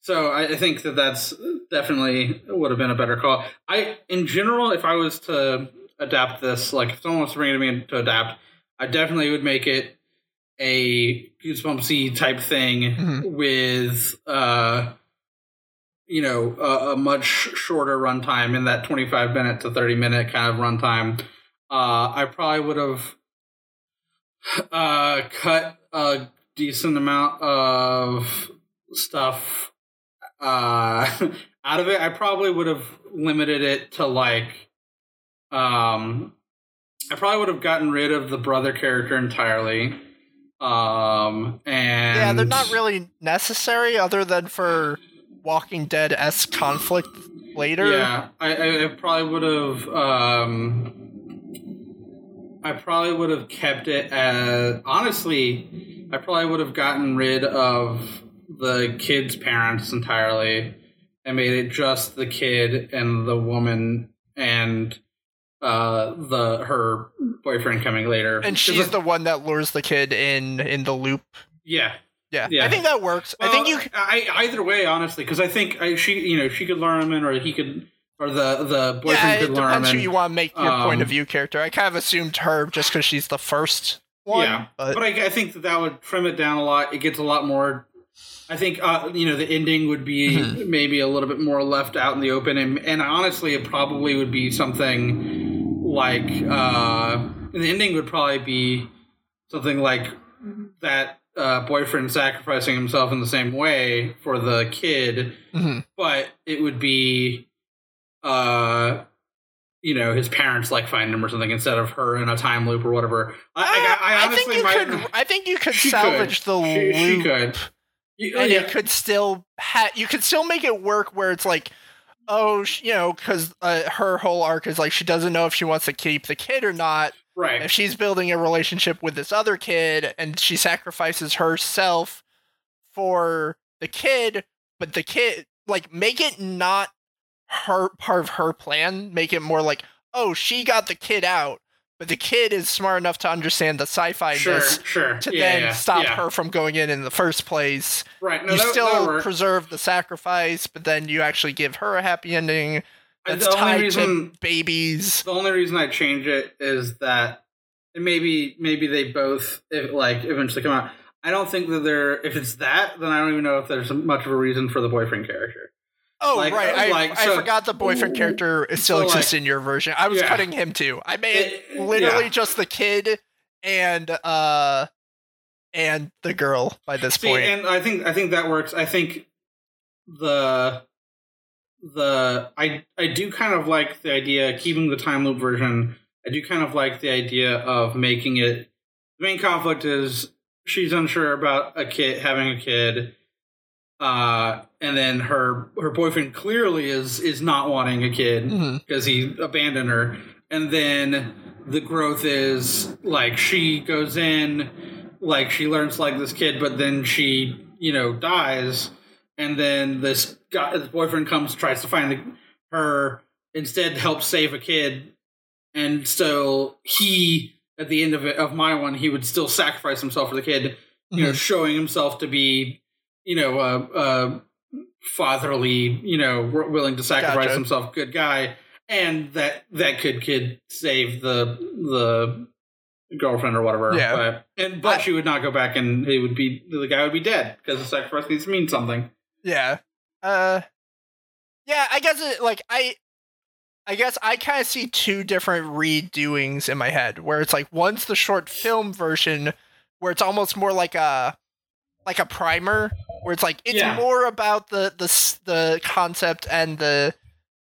so I, I think that that's definitely would have been a better call. I, in general, if I was to adapt this, like if someone was to bring it to me to adapt, I definitely would make it a goosebumpsy type thing Mhm. with, uh, you know, a, a much shorter runtime in that twenty-five minute to thirty minute kind of runtime. Uh, I probably would have uh, cut a decent amount of stuff uh out of it. I probably would have limited it to like um i probably would have gotten rid of the brother character entirely. Um and yeah they're not really necessary other than for walking dead s conflict later. Yeah i i, I probably would have um i probably would have kept it as honestly i probably would have gotten rid of the kid's parents entirely and made it just the kid and the woman and uh the her boyfriend coming later. And she's the one that lures the kid in in the loop. yeah. Yeah, Yeah. I think that works. I think you. Well, I, either way, honestly, because I think I, she, you know, she could lure him in, or he could, or the the boyfriend Yeah, it depends who you want to make your point of Um, view character. I kind of assumed her just because she's the first one. yeah, but, but, I, I think that that would trim it down a lot. It gets a lot more. I think uh, you know the ending would be Mhm. maybe a little bit more left out in the open, and, and honestly, it probably would be something like uh, the ending would probably be something like that uh, boyfriend sacrificing himself in the same way for the kid, Mhm. but it would be, uh, you know, his parents like find him or something instead of her in a time loop or whatever. I, I, I, honestly think you might, could. I think you could salvage could. the She- she loop, could. You- and yeah. it could still. Ha- you could still make it work where it's like, oh, you know, because uh, her whole arc is like she doesn't know if she wants to keep the kid or not. right. If she's building a relationship with this other kid and she sacrifices herself for the kid, but the kid like make it not her part of her plan. Make it more like, oh, she got the kid out, but the kid is smart enough to understand the sci-fi Sure, sure. to yeah, then yeah, stop yeah. her from going in in the first place. Right. No, you that, that still works. preserve the sacrifice, but then you actually give her a happy ending. That's the only reason babies. the only reason I change it is that maybe maybe they both if, like eventually come out. I don't think that they're if it's that then I don't even know if there's much of a reason for the boyfriend character. Oh Like- right, I, like, I so- forgot the boyfriend character still so, exists like- in your version. I was Yeah. cutting him too. I made It- literally yeah. just the kid and uh and the girl by this See, point. and I think I think that works. I think the the I I do kind of like the idea keeping the time loop version. I do kind of like the idea of making it. The main conflict is she's unsure about a kid having a kid, uh, and then her her boyfriend clearly is is not wanting a kid because he abandoned her. And then the growth is like she goes in, like she learns like this kid, but then she, you know, dies. And then this guy, this boyfriend comes, tries to find the, her, instead helps save a kid. And so he, at the end of it, of my one, he would still sacrifice himself for the kid, you know, Mhm. showing himself to be, you know, a, a fatherly, you know, willing to sacrifice Gotcha. himself, good guy, and that that kid could save the the girlfriend or whatever. Yeah. but, and but I- she would not go back, and he would be the guy would be dead because the sacrifice needs to mean something. Yeah. Uh Yeah, I guess it like I I guess I kind of see two different redoings in my head where it's like one's the short film version where it's almost more like a like a primer where it's like it's Yeah. more about the the the concept and the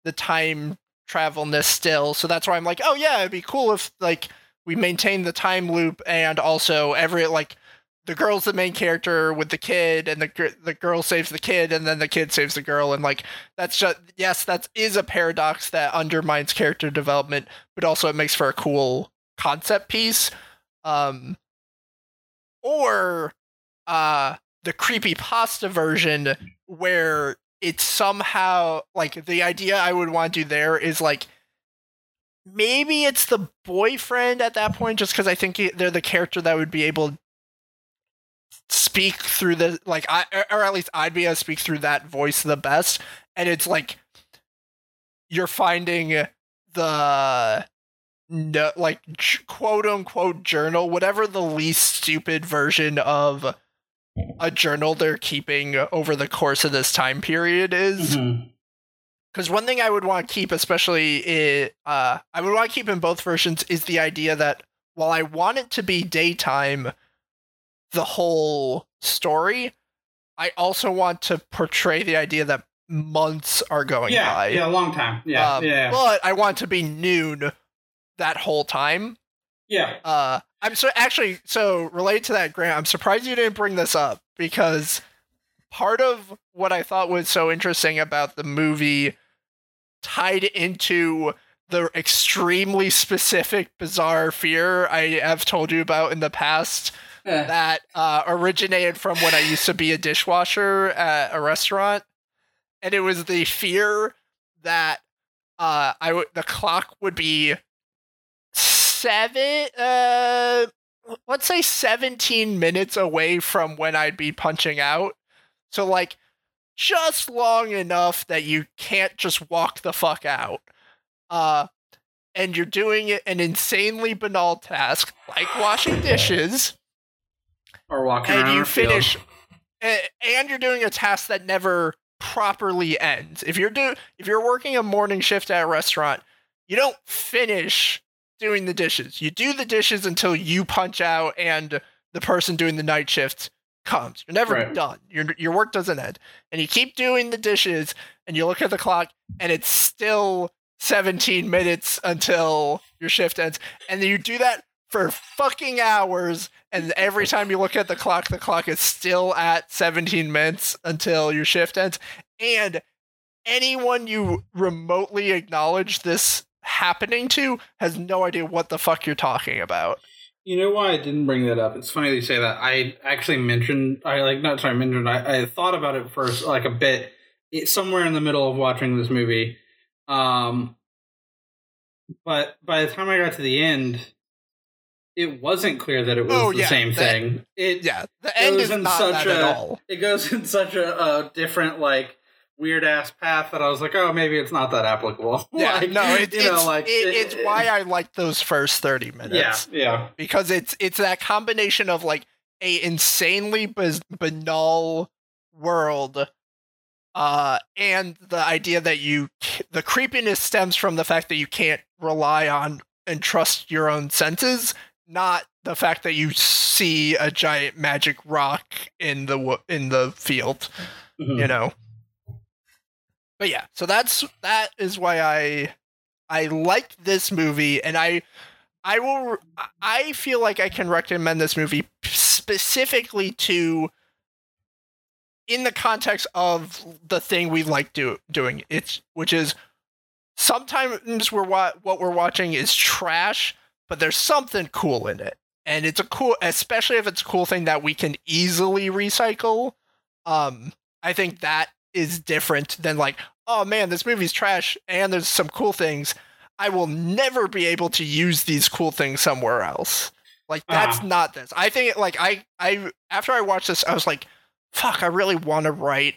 the time travelness still. So that's why I'm like, "Oh yeah, it'd be cool if like we maintain the time loop and also every like the girl's the main character with the kid and the the girl saves the kid and then the kid saves the girl and like that's just yes that is a paradox that undermines character development but also it makes for a cool concept piece um or uh the creepy pasta version where it's somehow like the idea I would want to do there is like maybe it's the boyfriend at that point just because I think they're the character that would be able to speak through the like I or at least I'd be able to speak through that voice the best. And it's like you're finding the no like quote unquote journal whatever the least stupid version of a journal they're keeping over the course of this time period is because one thing I would want to keep, especially i uh, I would want to keep in both versions, is the idea that while I want it to be daytime, the whole story, I also want to portray the idea that months are going Yeah, by. yeah, a long time. Yeah, Um, yeah, But I want to be noon that whole time. yeah. Uh, I'm so actually so related to that, Grant. I'm surprised you didn't bring this up because part of what I thought was so interesting about the movie tied into the extremely specific, bizarre fear I have told you about in the past that uh, originated from when I used to be a dishwasher at a restaurant, and it was the fear that uh, I w- the clock would be seven, uh, let's say seventeen minutes away from when I'd be punching out. So like, just long enough that you can't just walk the fuck out. Uh, and you're doing an insanely banal task like washing dishes or walking and you finish a- and you're doing a task that never properly ends if you're do if you're working a morning shift at a restaurant you don't finish doing the dishes. You do the dishes until you punch out and the person doing the night shift comes. You're never Right. done. Your your work doesn't end. And you keep doing the dishes and you look at the clock and it's still 17 minutes until your shift ends. And then you do that for fucking hours. And every time you look at the clock the clock is still at 17 minutes until your shift ends. And anyone you remotely acknowledge this happening to has no idea what the fuck you're talking about You know why I didn't bring that up? It's funny that you say that. I actually mentioned, I like, not sorry, I mentioned, I, I thought about it first, like a bit, it, somewhere in the middle of watching this movie. Um, but by the time I got to the end, it wasn't clear that it was Oh, the yeah, same that- thing. It, yeah the end goes is in not such that at a- all it goes in such a, a different, like, weird ass path that I was like, oh, maybe it's not that applicable. yeah like, no it, you it's, know, like, it- it's why i like those first 30 minutes Yeah, yeah. because it's it's that combination of like a insanely banal world uh and the idea that you the creepiness stems from the fact that you can't rely on and trust your own senses not the fact that you see a giant magic rock in the in the field Mhm. you know but yeah so that's that is why i i like this movie and i i will i feel like i can recommend this movie specifically to in the context of the thing we like do, doing. It's which is sometimes we're wa- what we're watching is trash but there's something cool in it. And it's a cool especially if it's a cool thing that we can easily recycle um i think that is different than like oh man this movie's trash and there's some cool things i will never be able to use these cool things somewhere else like that's Ah. not this i think like i i after i watched this i was like fuck i really want to write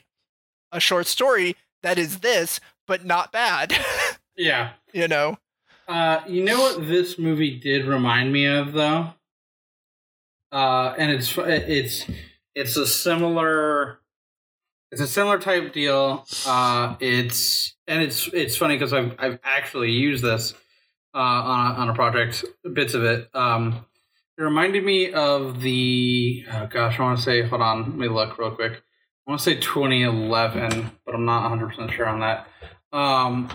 a short story that is this but not bad Yeah. you know Uh, you know what this movie did remind me of, though. Uh, and it's it's it's a similar it's a similar type deal. Uh, it's and it's it's funny because I've I've actually used this uh, on a, on a project, bits of it. Um, it reminded me of the oh gosh, I want to say hold on, let me look real quick. I want to say 2011, but I'm not 100 percent sure on that. Um,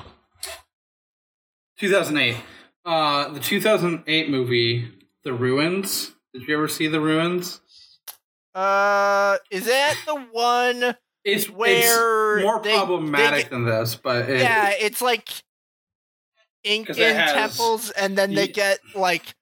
2008. Uh, the 2008 movie, The Ruins. Did you ever see The Ruins? uh is that the one It's where it's more they- problematic they- than this, but it, yeah it's like ink 'Cause it in has- temples and then they get like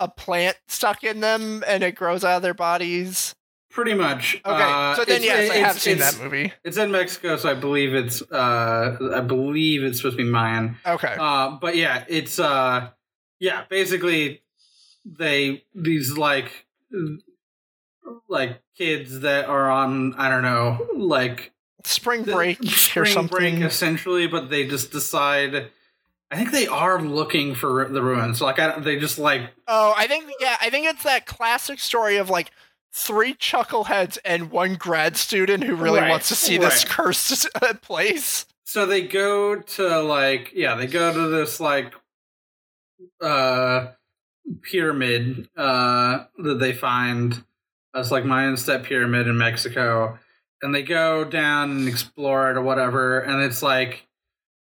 a plant stuck in them and it grows out of their bodies pretty much. okay uh, so then yes i have seen that movie It's in Mexico, so I believe it's uh, I believe it's supposed to be Mayan. okay Uh, but yeah, it's uh, yeah, basically they these like like kids that are on I don't know like spring the- break or something break essentially, but they just decide. I think they are looking for the ruins. Like I, they just like oh i think yeah i think it's that classic story of like three chuckleheads and one grad student who really Right, wants to see this right. cursed place so they go to like yeah they go to this like uh pyramid uh that they find as like Mayan step pyramid in Mexico and they go down and explore it or whatever and it's like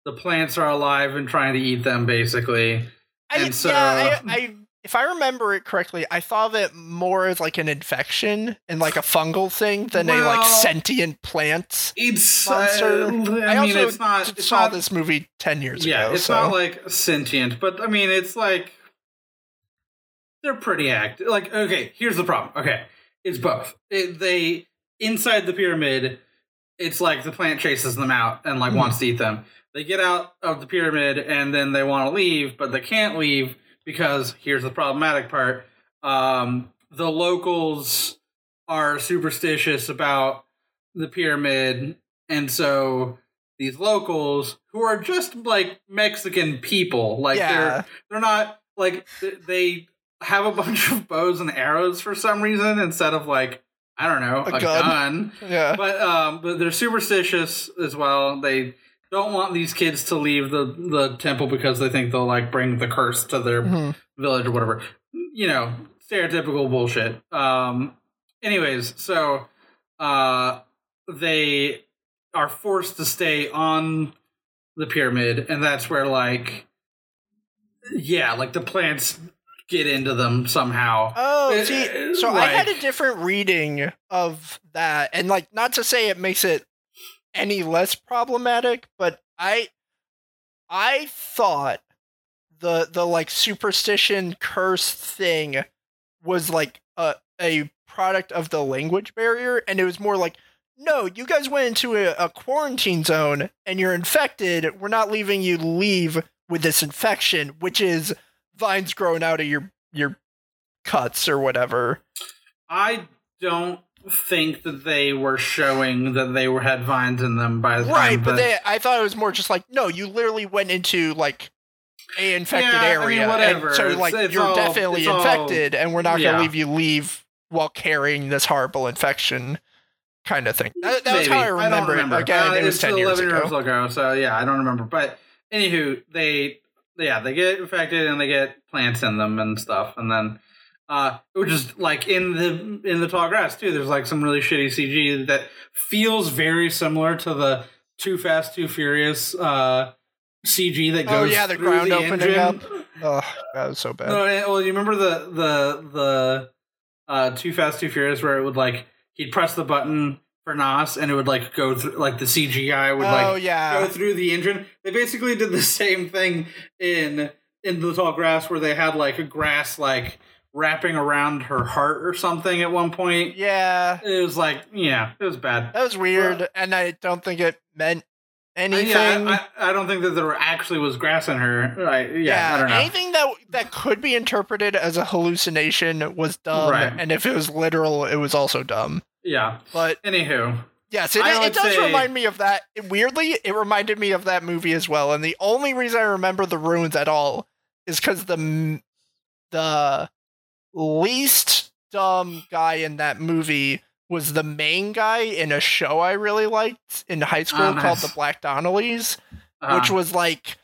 the plants are alive and trying to eat them basically I, And so- yeah, I, I, if I remember it correctly, I thought of it more as like an infection and like a fungal thing than a like sentient plant. it's Monster. uh, I, I, mean also it's not it's saw not, this movie ten years yeah ago. it's so. not like sentient but I mean it's like they're pretty active. Like, okay, here's the problem. Okay, it's both. It, they inside the pyramid, it's like the plant chases them out and like Mhm. wants to eat them. They get out of the pyramid and then they want to leave, but they can't leave because here's the problematic part. Um, the locals are superstitious about the pyramid, and so these locals who are just like Mexican people, like Yeah. they're they're not like th- they have a bunch of bows and arrows for some reason instead of like I don't know A a, gun. gun. Yeah. But um, but they're superstitious as well. They don't want these kids to leave the the temple because they think they'll like bring the curse to their Mhm. village or whatever. You know, stereotypical bullshit. Um anyways, so uh they are forced to stay on the pyramid and that's where like yeah, like the plants get into them somehow. Oh, see, so I had a different reading of that, and like, not to say it makes it any less problematic, but I, I thought the the like superstition curse thing was like a a product of the language barrier, and it was more like, no, you guys went into a, a quarantine zone and you're infected. We're not leaving you leave with this infection, which is vines growing out of your your cuts or whatever. I don't think that they were showing that they were had vines in them by the time. Right, but they, I thought it was more just like, no, you literally went into like a infected Yeah, I mean, area, and whatever. so like it's you're all- definitely it's all- infected, and we're not yeah. to leave you leave while carrying this horrible infection, kind of thing. That, that was how I remember, don't remember. it. Again, Uh, it was it's ten years ago. ago, so yeah, I don't remember. But anywho, they yeah they get infected and they get plants in them and stuff, and then uh, which is like in the in the tall grass too. There's like some really shitty CG that feels very similar to the Too Fast Too Furious uh, CG that Oh, goes yeah, the ground the opening engine. up. Oh, that was so bad. No, well, you remember the the the uh, Too Fast Too Furious where it would like he'd press the button for Nos and it would like go through like the CGI would oh like go yeah, through the engine. They basically did the same thing in in the tall grass where they had like a grass like wrapping around her heart or something at one point. yeah. It was like yeah, it was bad. That was weird, and I don't think it meant anything. Yeah, I, I don't think that there actually was grass in her. I, yeah, I don't know. anything that that could be interpreted as a hallucination was dumb, Right. and if it was literal, it was also dumb. Yeah. But Anywho, yes, it, it does say- remind me of that. Weirdly, it reminded me of that movie as well. And the only reason I remember the ruins at all is because the the least dumb guy in that movie was the main guy in a show I really liked in high school Oh, called. The Black Donnellys uh, which was like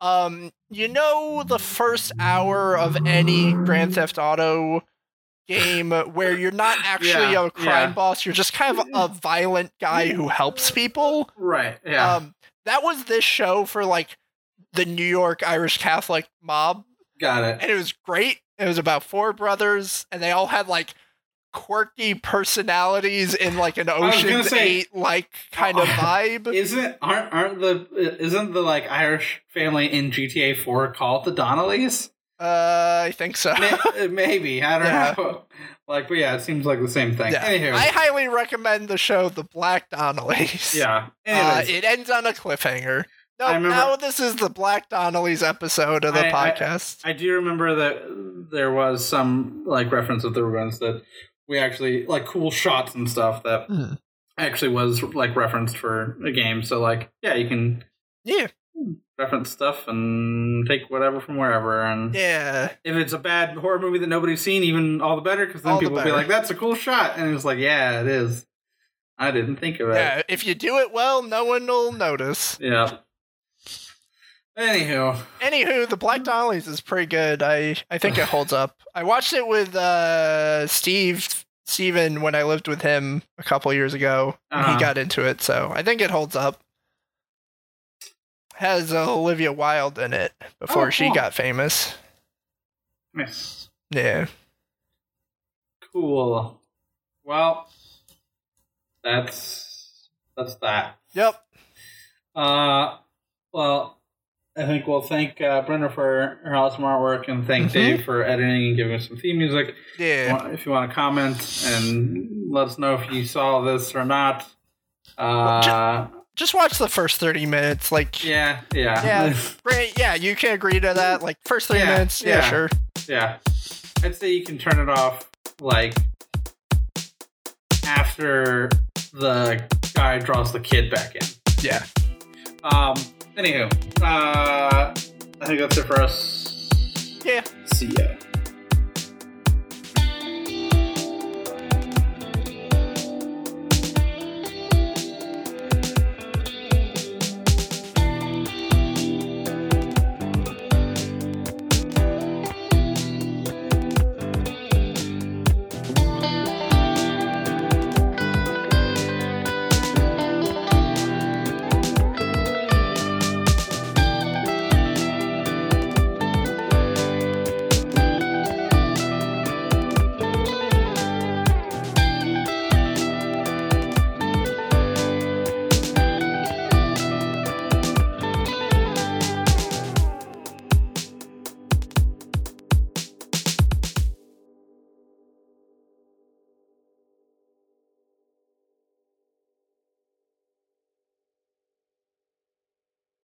um you know the first hour of any grand theft auto game where you're not actually Yeah, a crime yeah. boss you're just kind of a violent guy who helps people right. Yeah, um that was this show for like the new york irish catholic mob got it. and it was great it was about four brothers and they all had like quirky personalities in like an was gonna ocean's say- eight like kind of vibe Isn't aren't aren't the isn't the like Irish family in GTA Four called the Donnellys? Uh i think so Maybe I don't Yeah. know. Like, but yeah, it seems like the same thing. Yeah. Anywho, I highly recommend the show The Black Donnellys. yeah. Uh, it ends on a cliffhanger. No, remember- now this is the Black Donnellys episode of the I- I- podcast. I do remember that there was some like reference of the ruins that we actually like cool shots and stuff that Hmm. actually was like referenced for a game. So like, yeah, you can yeah, reference stuff and take whatever from wherever. And yeah. if it's a bad horror movie that nobody's seen, even all the better, because then All the people will be like, "That's a cool shot," and it's like, "Yeah, it is." I didn't think of it. Yeah, if you do it well, no one will notice. Yeah. Anywho, Anywho, the Black Donnellys is pretty good. I I think it holds up. I watched it with uh Steve Steven when I lived with him a couple years ago. Uh-huh. He got into it, so I think it holds up. Has uh, Olivia Wilde in it before Oh, she cool. got famous. yes, Yeah. cool. Well, that's that's that. Yep. Uh, well, I think we'll thank uh, Brenda for her awesome artwork and thank Mhm. Dave for editing and giving us some theme music. Yeah. If you want to comment and let us know if you saw this or not. Uh, Just watch the first 30 minutes. Like, yeah, yeah, Yeah. great. Yeah, you can agree to that. Like, first 30 Yeah, minutes. Yeah, yeah. sure. yeah. I'd say you can turn it off like after the guy draws the kid back in. Yeah. Um. Anywho, uh, I think that's it for us. Yeah. See ya.